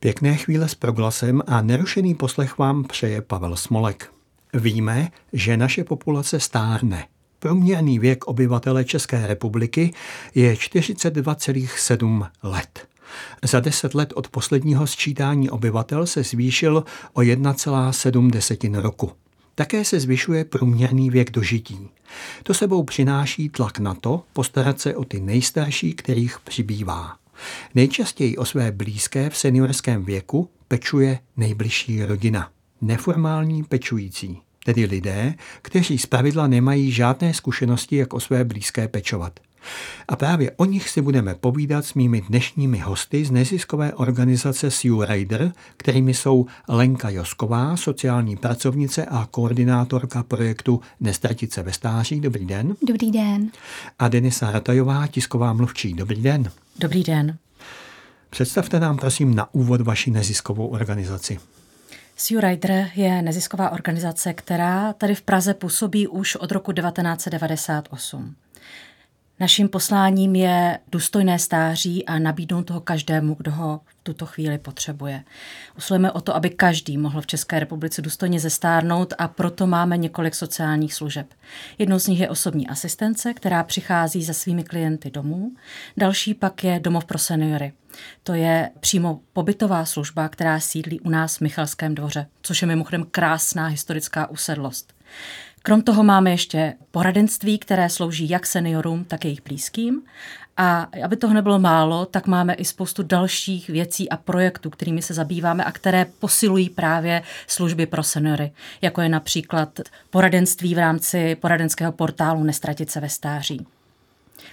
Pěkné chvíle s proglasem a nerušený poslech vám přeje Pavel Smolek. Víme, že naše populace stárne. Průměrný věk obyvatele České republiky je 42,7 let. Za deset let od posledního sčítání obyvatel se zvýšil o 1,7 roku. Také se zvyšuje průměrný věk dožití. To sebou přináší tlak na to postarat se o ty nejstarší, kterých přibývá. Nejčastěji o své blízké v seniorském věku pečuje nejbližší rodina. Neformální pečující, tedy lidé, kteří zpravidla nemají žádné zkušenosti, jak o své blízké pečovat. A právě o nich si budeme povídat s mými dnešními hosty z neziskové organizace Sea Rider, kterými jsou Lenka Josková, sociální pracovnice a koordinátorka projektu Nestratit se ve stáří. Dobrý den. Dobrý den. A Denisa Ratajová, tisková mluvčí. Dobrý den. Dobrý den. Představte nám prosím na úvod vaši neziskovou organizaci. Sea Rider je nezisková organizace, která tady v Praze působí už od roku 1998. Naším posláním je důstojné stáří a nabídnout toho každému, kdo ho v tuto chvíli potřebuje. Usilujeme o to, aby každý mohl v České republice důstojně zestárnout a proto máme několik sociálních služeb. Jednou z nich je osobní asistence, která přichází za svými klienty domů. Další pak je domov pro seniory. To je přímo pobytová služba, která sídlí u nás v Michalském dvoře, což je mimochodem krásná historická usedlost. Krom toho máme ještě poradenství, které slouží jak seniorům, tak jejich blízkým. A aby toho nebylo málo, tak máme i spoustu dalších věcí a projektů, kterými se zabýváme a které posilují právě služby pro seniory, jako je například poradenství v rámci poradenského portálu Nestratit se ve stáří.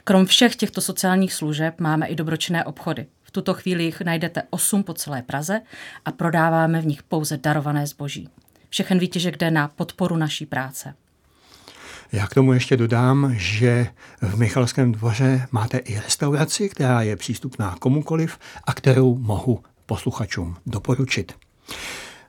Krom všech těchto sociálních služeb máme i dobročinné obchody. V tuto chvíli jich najdete 8 po celé Praze a prodáváme v nich pouze darované zboží. Všechen výtěžek jde na podporu naší práce. Já k tomu ještě dodám, že v Michalském dvoře máte i restauraci, která je přístupná komukoliv a kterou mohu posluchačům doporučit.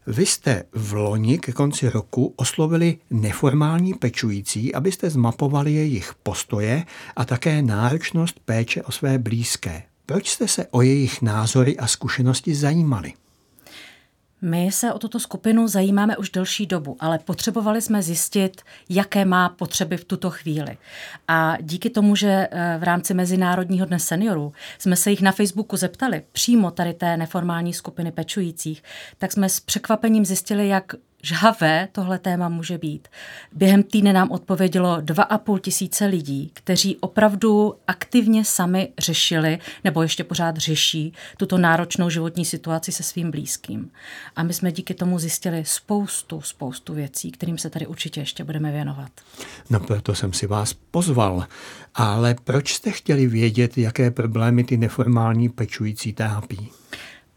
Vy jste v loni ke konci roku oslovili neformální pečující, abyste zmapovali jejich postoje a také náročnost péče o své blízké. Proč jste se o jejich názory a zkušenosti zajímali? My se o tuto skupinu zajímáme už delší dobu, ale potřebovali jsme zjistit, jaké má potřeby v tuto chvíli. A díky tomu, že eh, v rámci Mezinárodního dne seniorů jsme se jich na Facebooku zeptali, přímo tady té neformální skupiny pečujících, tak jsme s překvapením zjistili, jak žhavé tohle téma může být. Během týdne nám odpovědělo 2,5 tisíce lidí, kteří opravdu aktivně sami řešili, nebo ještě pořád řeší, tuto náročnou životní situaci se svým blízkým. A my jsme díky tomu zjistili spoustu, spoustu věcí, kterým se tady určitě ještě budeme věnovat. No proto jsem si vás pozval. Ale proč jste chtěli vědět, jaké problémy ty neformální pečující trápí?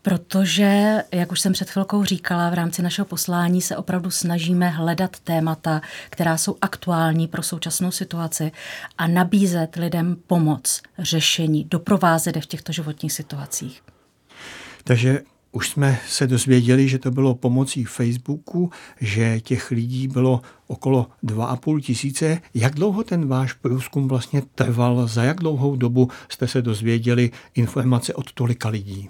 Protože, jak už jsem před chvilkou říkala, v rámci našeho poslání se opravdu snažíme hledat témata, která jsou aktuální pro současnou situaci a nabízet lidem pomoc, řešení, doprovázet v těchto životních situacích. Takže už jsme se dozvěděli, že to bylo pomocí Facebooku, že těch lidí bylo okolo 2,5 tisíce. Jak dlouho ten váš průzkum vlastně trval? Za jak dlouhou dobu jste se dozvěděli informace od tolika lidí?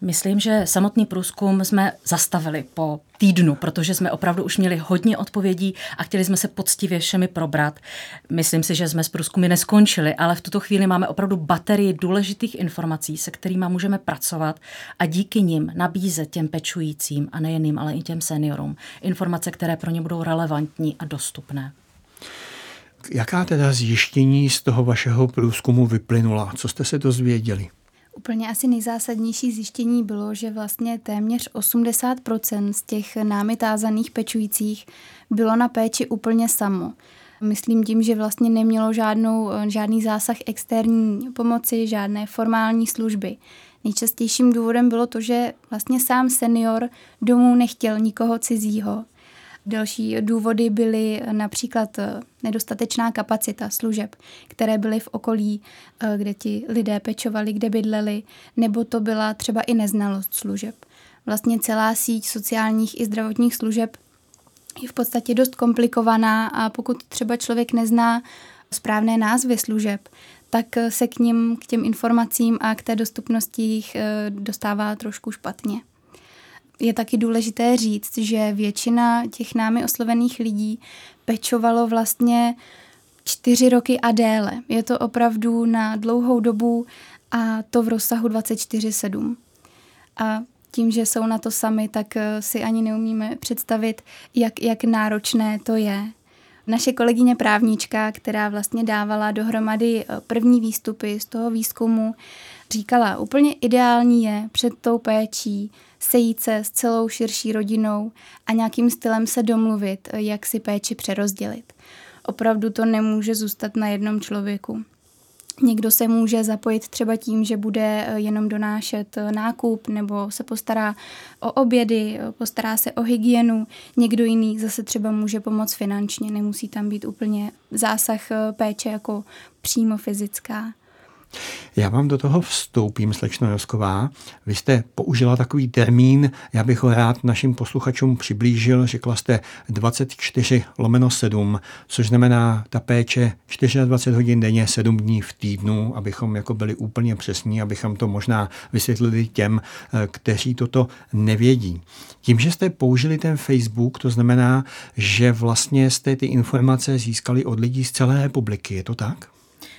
Myslím, že samotný průzkum jsme zastavili po týdnu, protože jsme opravdu už měli hodně odpovědí a chtěli jsme se poctivě všemi probrat. Myslím si, že jsme s průzkumy neskončili, ale v tuto chvíli máme opravdu baterii důležitých informací, se kterými můžeme pracovat a díky nim nabízet těm pečujícím a nejeným, ale i těm seniorům informace, které pro ně budou relevantní a dostupné. Jaká teda zjištění z toho vašeho průzkumu vyplynula? Co jste se dozvěděli? Úplně asi nejzásadnější zjištění bylo, že vlastně téměř 80% z těch námi tázaných pečujících bylo na péči úplně samo. Myslím tím, že vlastně nemělo žádnou, žádný zásah externí pomoci, žádné formální služby. Nejčastějším důvodem bylo to, že vlastně sám senior domů nechtěl nikoho cizího Další důvody byly například eh, nedostatečná kapacita služeb, které byly v okolí, eh, kde ti lidé pečovali, kde bydleli, nebo to byla třeba i neznalost služeb. Vlastně celá síť sociálních i zdravotních služeb je v podstatě dost komplikovaná a pokud třeba člověk nezná správné názvy služeb, tak se k ním, k těm informacím a k té dostupnosti jich eh, dostává trošku špatně. Je taky důležité říct, že většina těch námi oslovených lidí pečovalo vlastně čtyři roky a déle. Je to opravdu na dlouhou dobu a to v rozsahu 24-7. A tím, že jsou na to sami, tak eh, si ani neumíme představit, jak, jak náročné to je. Naše kolegyně právnička, která vlastně dávala dohromady eh, první výstupy z toho výzkumu, říkala, úplně ideální je před tou péčí sejít se s celou širší rodinou a nějakým stylem se domluvit, jak si péči přerozdělit. Opravdu to nemůže zůstat na jednom člověku. Někdo se může zapojit třeba tím, že bude eh, jenom donášet eh, nákup nebo se postará o obědy, eh, postará se o hygienu. Někdo jiný zase třeba může pomoct finančně, nemusí tam být úplně zásah péče jako přímo fyzická. Já vám do toho vstoupím, slečno Josková. Vy jste použila takový termín, já bych ho rád našim posluchačům přiblížil, řekla jste 24 lomeno 7, což znamená ta péče 24 hodin denně, 7 dní v týdnu, abychom jako byli úplně přesní, abychom to možná vysvětlili těm, eh, kteří toto nevědí. Tím, že jste použili ten Facebook, to znamená, že vlastně jste ty informace získali od lidí z celé republiky, je to tak?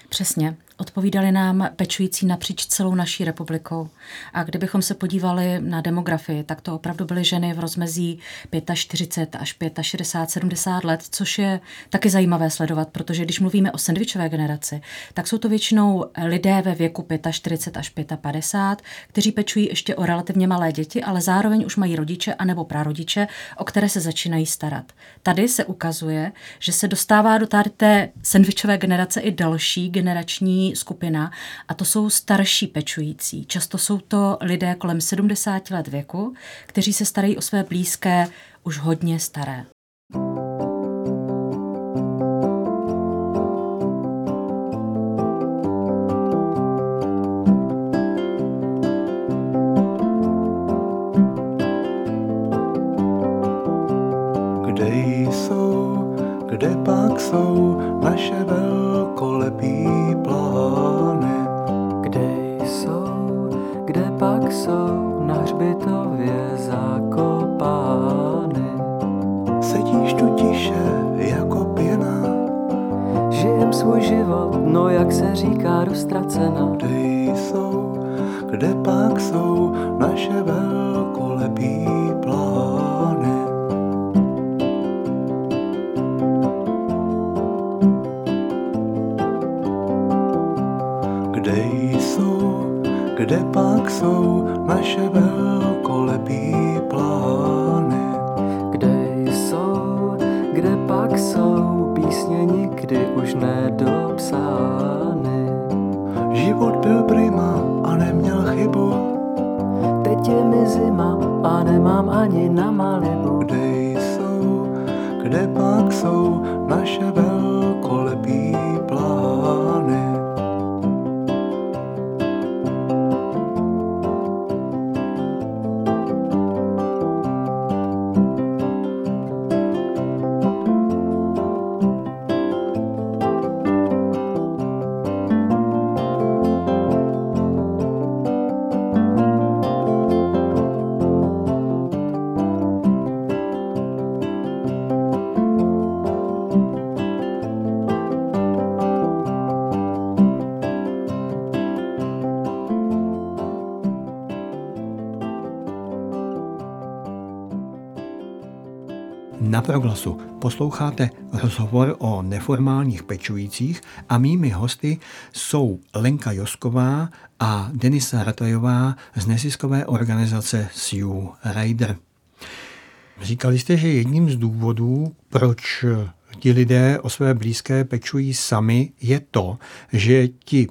Přesně. Odpovídali nám pečující napříč celou naší republikou. A kdybychom se podívali na demografii, tak to opravdu byly ženy v rozmezí 45 až 65, 70 let, což je taky zajímavé sledovat, protože když mluvíme o sandvičové generaci, tak jsou to většinou lidé ve věku 45 až 55, kteří pečují ještě o relativně malé děti, ale zároveň už mají rodiče anebo prarodiče, o které se začínají starat. Tady se ukazuje, že se dostává do té sandvičové generace i další generační skupina a to jsou starší pečující. Často jsou to lidé kolem 70 let věku, kteří se starají o své blízké už hodně staré. Hřbitově zakopány? Sedíš tu tiše jako pěna, Žijem svůj život, no jak se říká, roztracena. kde jsou, kde pak jsou naše velkolepí kde pak jsou naše velkolepí plány? Kde jsou, kde pak jsou písně nikdy už nedopsány? Život byl prima a neměl chybu, Teď je mi zima a nemám ani na Malibu. kde jsou, kde pak jsou naše velkolepí Na proglasu posloucháte rozhovor o neformálních pečujících a mými hosty jsou Lenka Josková a Denisa Ratajová z neziskové organizace Sue Rider. Říkali jste, že jedním z důvodů, proč ti lidé o své blízké pečují sami, je to, že ti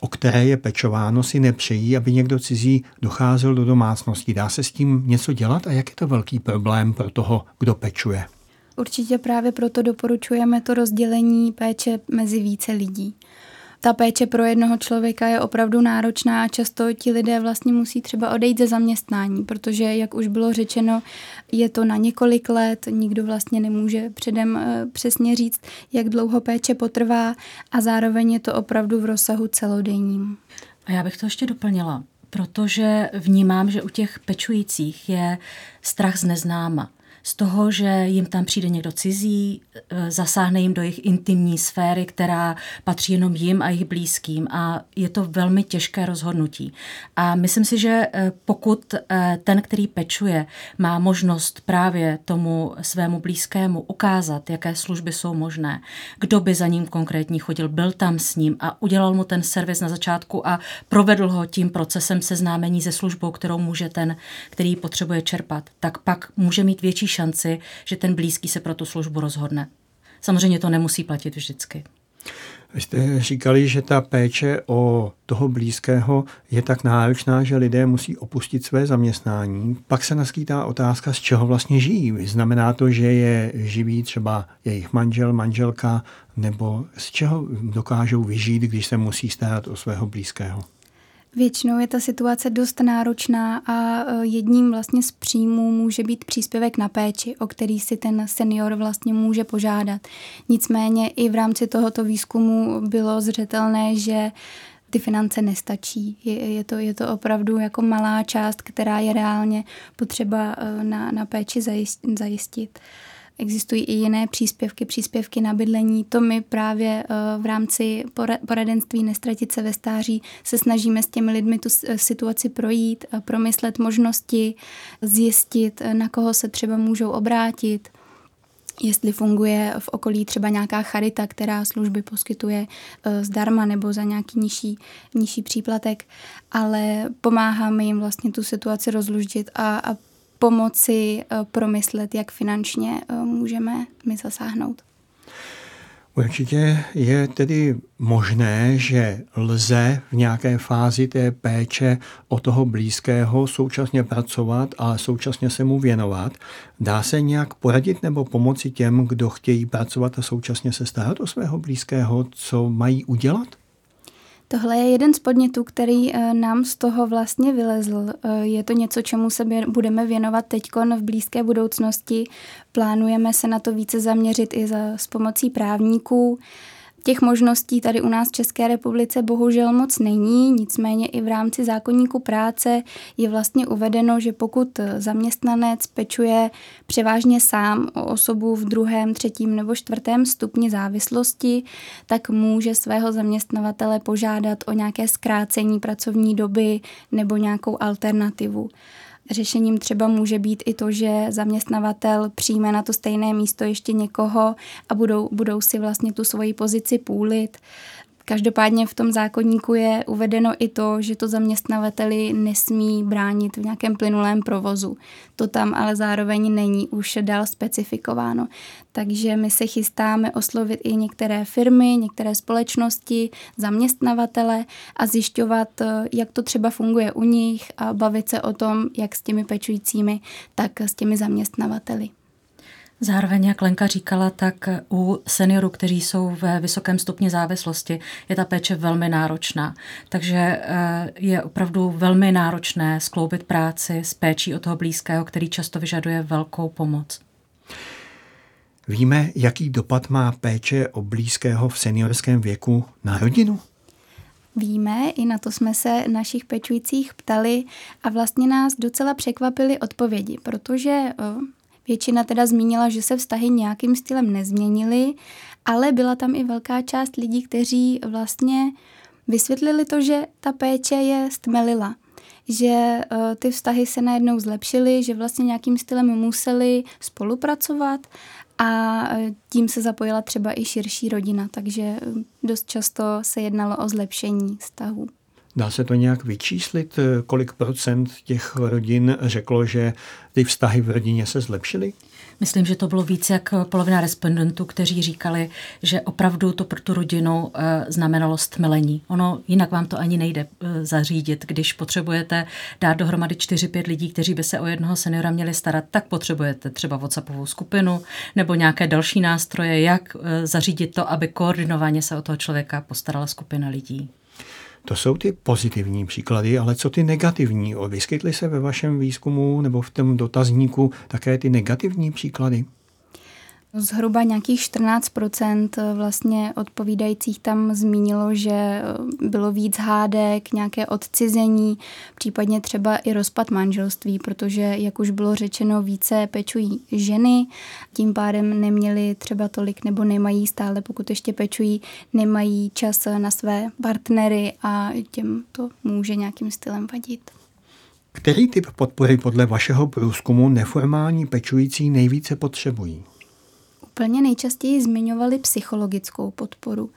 o které je pečováno, si nepřejí, aby někdo cizí docházel do domácnosti. Dá se s tím něco dělat a jak je to velký problém pro toho, kdo pečuje? Určitě právě proto doporučujeme to rozdělení péče mezi více lidí. Ta péče pro jednoho člověka je opravdu náročná a často ti lidé vlastně musí třeba odejít ze zaměstnání, protože, jak už bylo řečeno, je to na několik let, nikdo vlastně nemůže předem eh, přesně říct, jak dlouho péče potrvá a zároveň je to opravdu v rozsahu celodenním. A já bych to ještě doplnila, protože vnímám, že u těch pečujících je strach z neznáma z toho, že jim tam přijde někdo cizí, e, zasáhne jim do jejich intimní sféry, která patří jenom jim a jejich blízkým a je to velmi těžké rozhodnutí. A myslím si, že e, pokud e, ten, který pečuje, má možnost právě tomu svému blízkému ukázat, jaké služby jsou možné, kdo by za ním konkrétně chodil, byl tam s ním a udělal mu ten servis na začátku a provedl ho tím procesem seznámení se službou, kterou může ten, který potřebuje čerpat, tak pak může mít větší šanci, že ten blízký se pro tu službu rozhodne. Samozřejmě to nemusí platit vždycky. Vy jste říkali, že ta péče o toho blízkého je tak náročná, že lidé musí opustit své zaměstnání. Pak se naskýtá otázka, z čeho vlastně žijí. Znamená to, že je živí třeba jejich manžel, manželka, nebo z čeho dokážou vyžít, když se musí starat o svého blízkého? Většinou je ta situace dost náročná a e, jedním vlastně z příjmů může být příspěvek na péči, o který si ten senior vlastně může požádat. Nicméně i v rámci tohoto výzkumu bylo zřetelné, že ty finance nestačí. Je, je, to, je to opravdu jako malá část, která je reálně potřeba e, na, na péči zajistit. Existují i jiné příspěvky, příspěvky na bydlení. To my právě eh, v rámci poradenství Nestratit se ve stáří se snažíme s těmi lidmi tu situaci projít, promyslet možnosti, zjistit, na koho se třeba můžou obrátit jestli funguje v okolí třeba nějaká charita, která služby poskytuje eh, zdarma nebo za nějaký nižší, nižší příplatek, ale pomáháme jim vlastně tu situaci rozluždit a, a pomoci eh, promyslet, jak finančně eh, můžeme my zasáhnout. Určitě je tedy možné, že lze v nějaké fázi té péče o toho blízkého současně pracovat a současně se mu věnovat. Dá se nějak poradit nebo pomoci těm, kdo chtějí pracovat a současně se starat o svého blízkého, co mají udělat? Tohle je jeden z podnětů, který eh, nám z toho vlastně vylezl. Eh, je to něco, čemu se budeme věnovat teď v blízké budoucnosti. Plánujeme se na to více zaměřit i za, s pomocí právníků. Těch možností tady u nás v České republice bohužel moc není, nicméně i v rámci zákonníku práce je vlastně uvedeno, že pokud zaměstnanec pečuje převážně sám o osobu v druhém, třetím nebo čtvrtém stupni závislosti, tak může svého zaměstnavatele požádat o nějaké zkrácení pracovní doby nebo nějakou alternativu. Řešením třeba může být i to, že zaměstnavatel přijme na to stejné místo ještě někoho a budou, budou si vlastně tu svoji pozici půlit. Každopádně v tom zákonníku je uvedeno i to, že to zaměstnavateli nesmí bránit v nějakém plynulém provozu. To tam ale zároveň není už dál specifikováno. Takže my se chystáme oslovit i některé firmy, některé společnosti, zaměstnavatele a zjišťovat, jak to třeba funguje u nich a bavit se o tom, jak s těmi pečujícími, tak s těmi zaměstnavateli. Zároveň, jak Lenka říkala, tak u seniorů, kteří jsou ve vysokém stupni závislosti, je ta péče velmi náročná. Takže eh, je opravdu velmi náročné skloubit práci s péčí o toho blízkého, který často vyžaduje velkou pomoc. Víme, jaký dopad má péče o blízkého v seniorském věku na rodinu? Víme, i na to jsme se našich pečujících ptali a vlastně nás docela překvapily odpovědi, protože eh, Většina teda zmínila, že se vztahy nějakým stylem nezměnily, ale byla tam i velká část lidí, kteří vlastně vysvětlili to, že ta péče je stmelila že uh, ty vztahy se najednou zlepšily, že vlastně nějakým stylem museli spolupracovat a uh, tím se zapojila třeba i širší rodina, takže uh, dost často se jednalo o zlepšení vztahů. Dá se to nějak vyčíslit, kolik procent těch rodin řeklo, že ty vztahy v rodině se zlepšily? Myslím, že to bylo víc jak polovina respondentů, kteří říkali, že opravdu to pro tu rodinu eh, znamenalo stmilení. Ono jinak vám to ani nejde eh, zařídit. Když potřebujete dát dohromady 4-5 lidí, kteří by se o jednoho seniora měli starat, tak potřebujete třeba WhatsAppovou skupinu nebo nějaké další nástroje, jak eh, zařídit to, aby koordinovaně se o toho člověka postarala skupina lidí. To jsou ty pozitivní příklady, ale co ty negativní? Vyskytly se ve vašem výzkumu nebo v tom dotazníku také ty negativní příklady? Zhruba nějakých 14% vlastně odpovídajících tam zmínilo, že eh, bylo víc hádek, nějaké odcizení, případně třeba i rozpad manželství, protože, jak už bylo řečeno, více pečují ženy, tím pádem neměli třeba tolik nebo nemají stále, pokud ještě pečují, nemají čas na své partnery a těm to může nějakým stylem vadit. Který typ podpory podle vašeho průzkumu neformální pečující nejvíce potřebují? Úplně nejčastěji zmiňovali psychologickou podporu.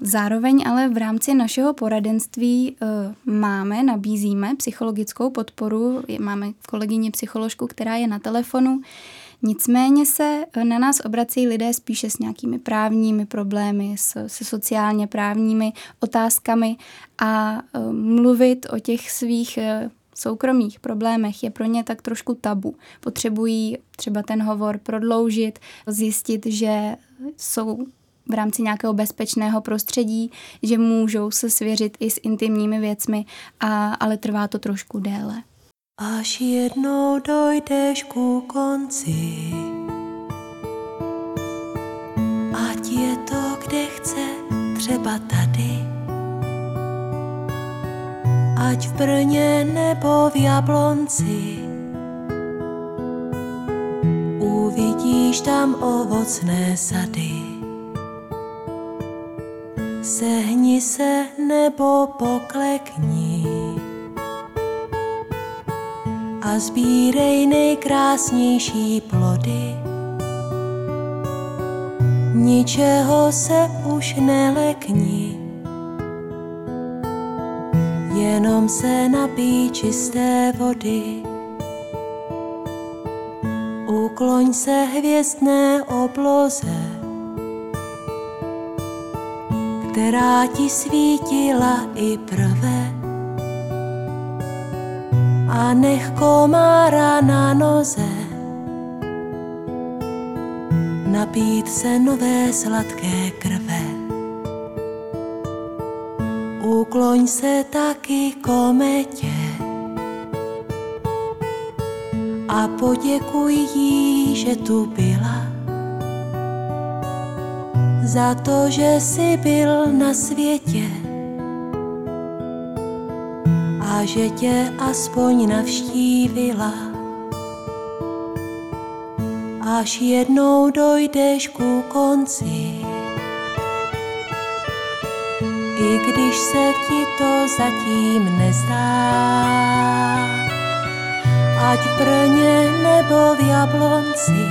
Zároveň ale v rámci našeho poradenství e, máme, nabízíme psychologickou podporu. Máme kolegyni psycholožku, která je na telefonu. Nicméně se na nás obrací lidé spíše s nějakými právními problémy, se, se sociálně právními otázkami a e, mluvit o těch svých soukromých problémech je pro ně tak trošku tabu. Potřebují třeba ten hovor prodloužit, zjistit, že jsou v rámci nějakého bezpečného prostředí, že můžou se svěřit i s intimními věcmi, a, ale trvá to trošku déle. Až jednou dojdeš ku konci, ať je to kde chce, třeba tady ať v Brně nebo v Jablonci. Uvidíš tam ovocné sady. Sehni se nebo poklekni a sbírej nejkrásnější plody. Ničeho se už nelekni jenom se napí čisté vody. Ukloň se hvězdné obloze, která ti svítila i prve. A nech komára na noze napít se nové sladké krve. Ukloň se taky kometě a poděkuj jí, že tu byla. Za to, že jsi byl na světě a že tě aspoň navštívila. Až jednou dojdeš ku konci, i když se ti to zatím nezdá. Ať v Brně nebo v Jablonci,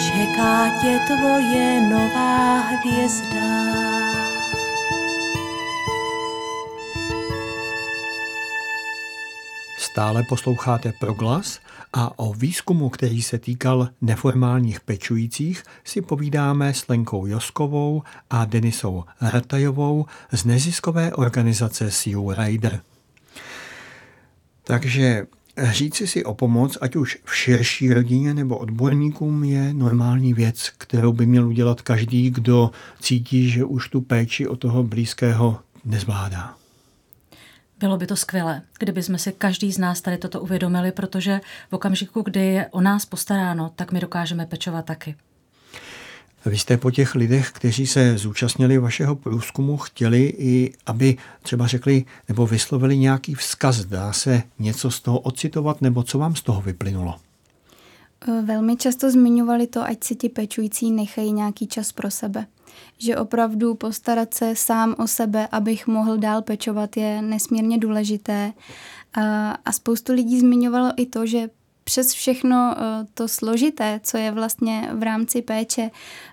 čeká tě tvoje nová hvězda. Stále posloucháte Proglas a o výzkumu, který se týkal neformálních pečujících, si povídáme s Lenkou Joskovou a Denisou Ratajovou z neziskové organizace Sea Rider. Takže říci si o pomoc, ať už v širší rodině nebo odborníkům, je normální věc, kterou by měl udělat každý, kdo cítí, že už tu péči o toho blízkého nezvládá. Bylo by to skvělé, kdyby jsme si každý z nás tady toto uvědomili, protože v okamžiku, kdy je o nás postaráno, tak my dokážeme pečovat taky. Vy jste po těch lidech, kteří se zúčastnili vašeho průzkumu, chtěli i, aby třeba řekli nebo vyslovili nějaký vzkaz. Dá se něco z toho ocitovat, nebo co vám z toho vyplynulo? Velmi často zmiňovali to, ať si ti pečující nechají nějaký čas pro sebe že opravdu postarat se sám o sebe, abych mohl dál pečovat, je nesmírně důležité. A, a spoustu lidí zmiňovalo i to, že přes všechno eh, to složité, co je vlastně v rámci péče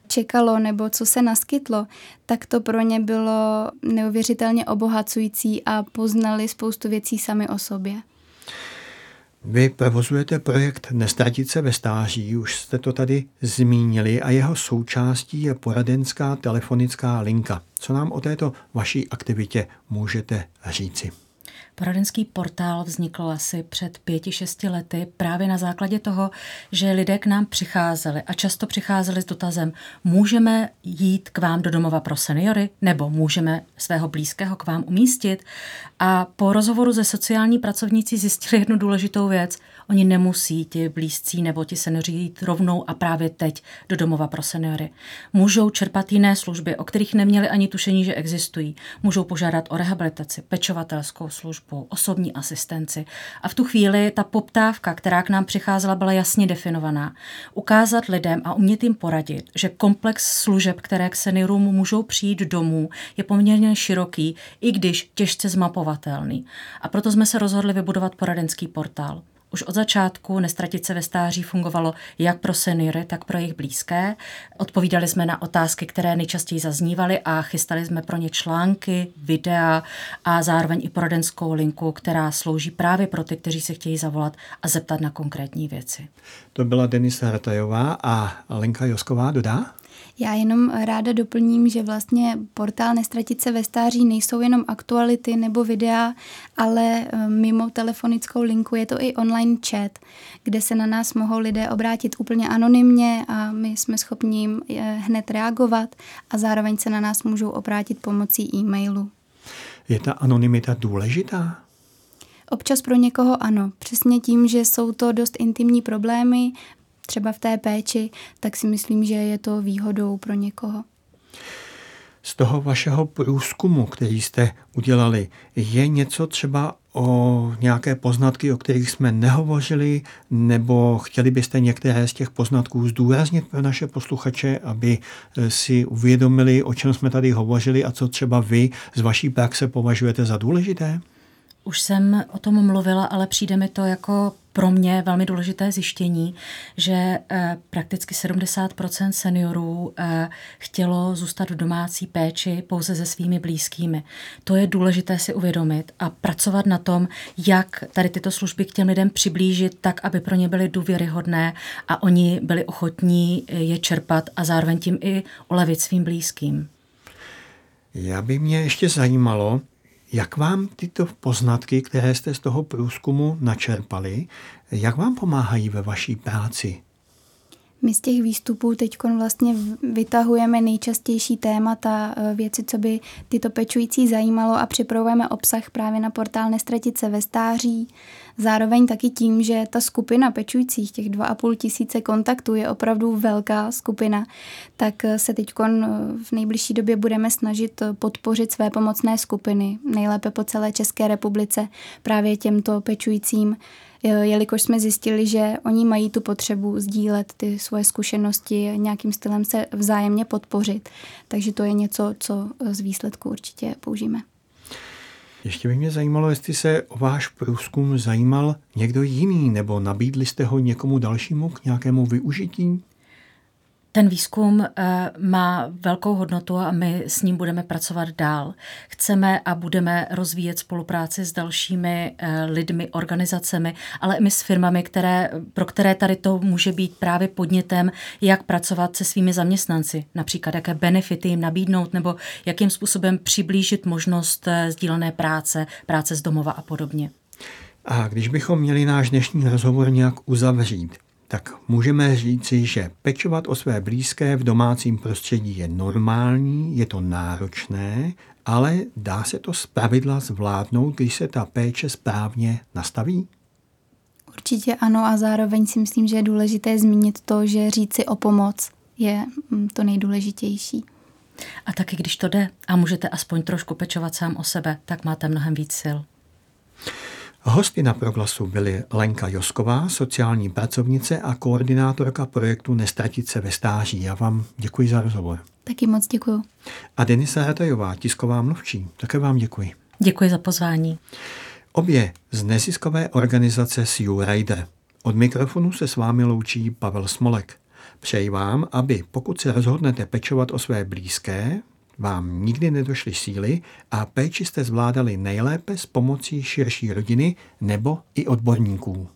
čekalo nebo co se naskytlo, tak to pro ně bylo neuvěřitelně obohacující a poznali spoustu věcí sami o sobě. Vy provozujete projekt Nestratit se ve stáří, už jste to tady zmínili a jeho součástí je poradenská telefonická linka. Co nám o této vaší aktivitě můžete říci? Poradenský portál vznikl asi před pěti, šesti lety právě na základě toho, že lidé k nám přicházeli a často přicházeli s dotazem, můžeme jít k vám do domova pro seniory nebo můžeme svého blízkého k vám umístit. A po rozhovoru ze sociální pracovníci zjistili jednu důležitou věc. Oni nemusí ti blízcí nebo ti seniori jít rovnou a právě teď do domova pro seniory. Můžou čerpat jiné služby, o kterých neměli ani tušení, že existují. Můžou požádat o rehabilitaci, pečovatelskou službu, osobní asistenci. A v tu chvíli ta poptávka, která k nám přicházela, byla jasně definovaná. Ukázat lidem a umět jim poradit, že komplex služeb, které k seniorům můžou přijít domů, je poměrně široký, i když těžce zmapovatelný. A proto jsme se rozhodli vybudovat poradenský portál. Už od začátku Nestratit se ve stáří fungovalo jak pro seniory, tak pro jejich blízké. Odpovídali jsme na otázky, které nejčastěji zaznívaly a chystali jsme pro ně články, videa a zároveň i poradenskou linku, která slouží právě pro ty, kteří se chtějí zavolat a zeptat na konkrétní věci. To byla Denisa Ratajová a Lenka Josková dodá? Já jenom ráda doplním, že vlastně portál Nestratit se ve stáří nejsou jenom aktuality nebo videa, ale eh, mimo telefonickou linku je to i online chat, kde se na nás mohou lidé obrátit úplně anonymně a my jsme schopni jim eh, hned reagovat a zároveň se na nás můžou obrátit pomocí e-mailu. Je ta anonymita důležitá? Občas pro někoho ano. Přesně tím, že jsou to dost intimní problémy, třeba v té péči, tak si myslím, že je to výhodou pro někoho. Z toho vašeho průzkumu, který jste udělali, je něco třeba o nějaké poznatky, o kterých jsme nehovořili, nebo chtěli byste některé z těch poznatků zdůraznit pro naše posluchače, aby eh, si uvědomili, o čem jsme tady hovořili a co třeba vy z vaší praxe považujete za důležité? Už jsem o tom mluvila, ale přijde mi to jako pro mě velmi důležité zjištění, že eh, prakticky 70% seniorů eh, chtělo zůstat v domácí péči pouze se svými blízkými. To je důležité si uvědomit a pracovat na tom, jak tady tyto služby k těm lidem přiblížit tak, aby pro ně byly důvěryhodné a oni byli ochotní je čerpat a zároveň tím i ulevit svým blízkým. Já by mě ještě zajímalo, jak vám tyto poznatky, které jste z toho průzkumu načerpali, jak vám pomáhají ve vaší práci? My z těch výstupů teď vlastně vytahujeme nejčastější témata, e, věci, co by tyto pečující zajímalo a připravujeme obsah právě na portál Nestratit se ve stáří. Zároveň taky tím, že ta skupina pečujících, těch 2,5 tisíce kontaktů je opravdu velká skupina, tak e, se teď e, v nejbližší době budeme snažit podpořit své pomocné skupiny, nejlépe po celé České republice, právě těmto pečujícím jelikož jsme zjistili, že oni mají tu potřebu sdílet ty svoje zkušenosti, nějakým stylem se vzájemně podpořit. Takže to je něco, co z výsledku určitě použijeme. Ještě by mě zajímalo, jestli se o váš průzkum zajímal někdo jiný, nebo nabídli jste ho někomu dalšímu k nějakému využití? Ten výzkum eh, má velkou hodnotu a my s ním budeme pracovat dál. Chceme a budeme rozvíjet spolupráci s dalšími eh, lidmi, organizacemi, ale i s firmami, které, pro které tady to může být právě podnětem, jak pracovat se svými zaměstnanci. Například, jaké benefity jim nabídnout nebo jakým způsobem přiblížit možnost eh, sdílené práce, práce z domova a podobně. A když bychom měli náš dnešní rozhovor nějak uzavřít, tak můžeme říci, že pečovat o své blízké v domácím prostředí je normální, je to náročné, ale dá se to zpravidla zvládnout, když se ta péče správně nastaví? Určitě ano a zároveň si myslím, že je důležité zmínit to, že říci o pomoc je mm, to nejdůležitější. A taky když to jde a můžete aspoň trošku pečovat sám o sebe, tak máte mnohem víc sil. Hosty na proglasu byly Lenka Josková, sociální pracovnice a koordinátorka projektu Nestratit se ve stáří. Já vám děkuji za rozhovor. Taky moc děkuji. A Denisa Ratajová, tisková mluvčí. Také vám děkuji. Děkuji za pozvání. Obě z neziskové organizace Sea Rider. Od mikrofonu se s vámi loučí Pavel Smolek. Přeji vám, aby pokud se rozhodnete pečovat o své blízké, vám nikdy nedošly síly a péči jste zvládali nejlépe s pomocí širší rodiny nebo i odborníků.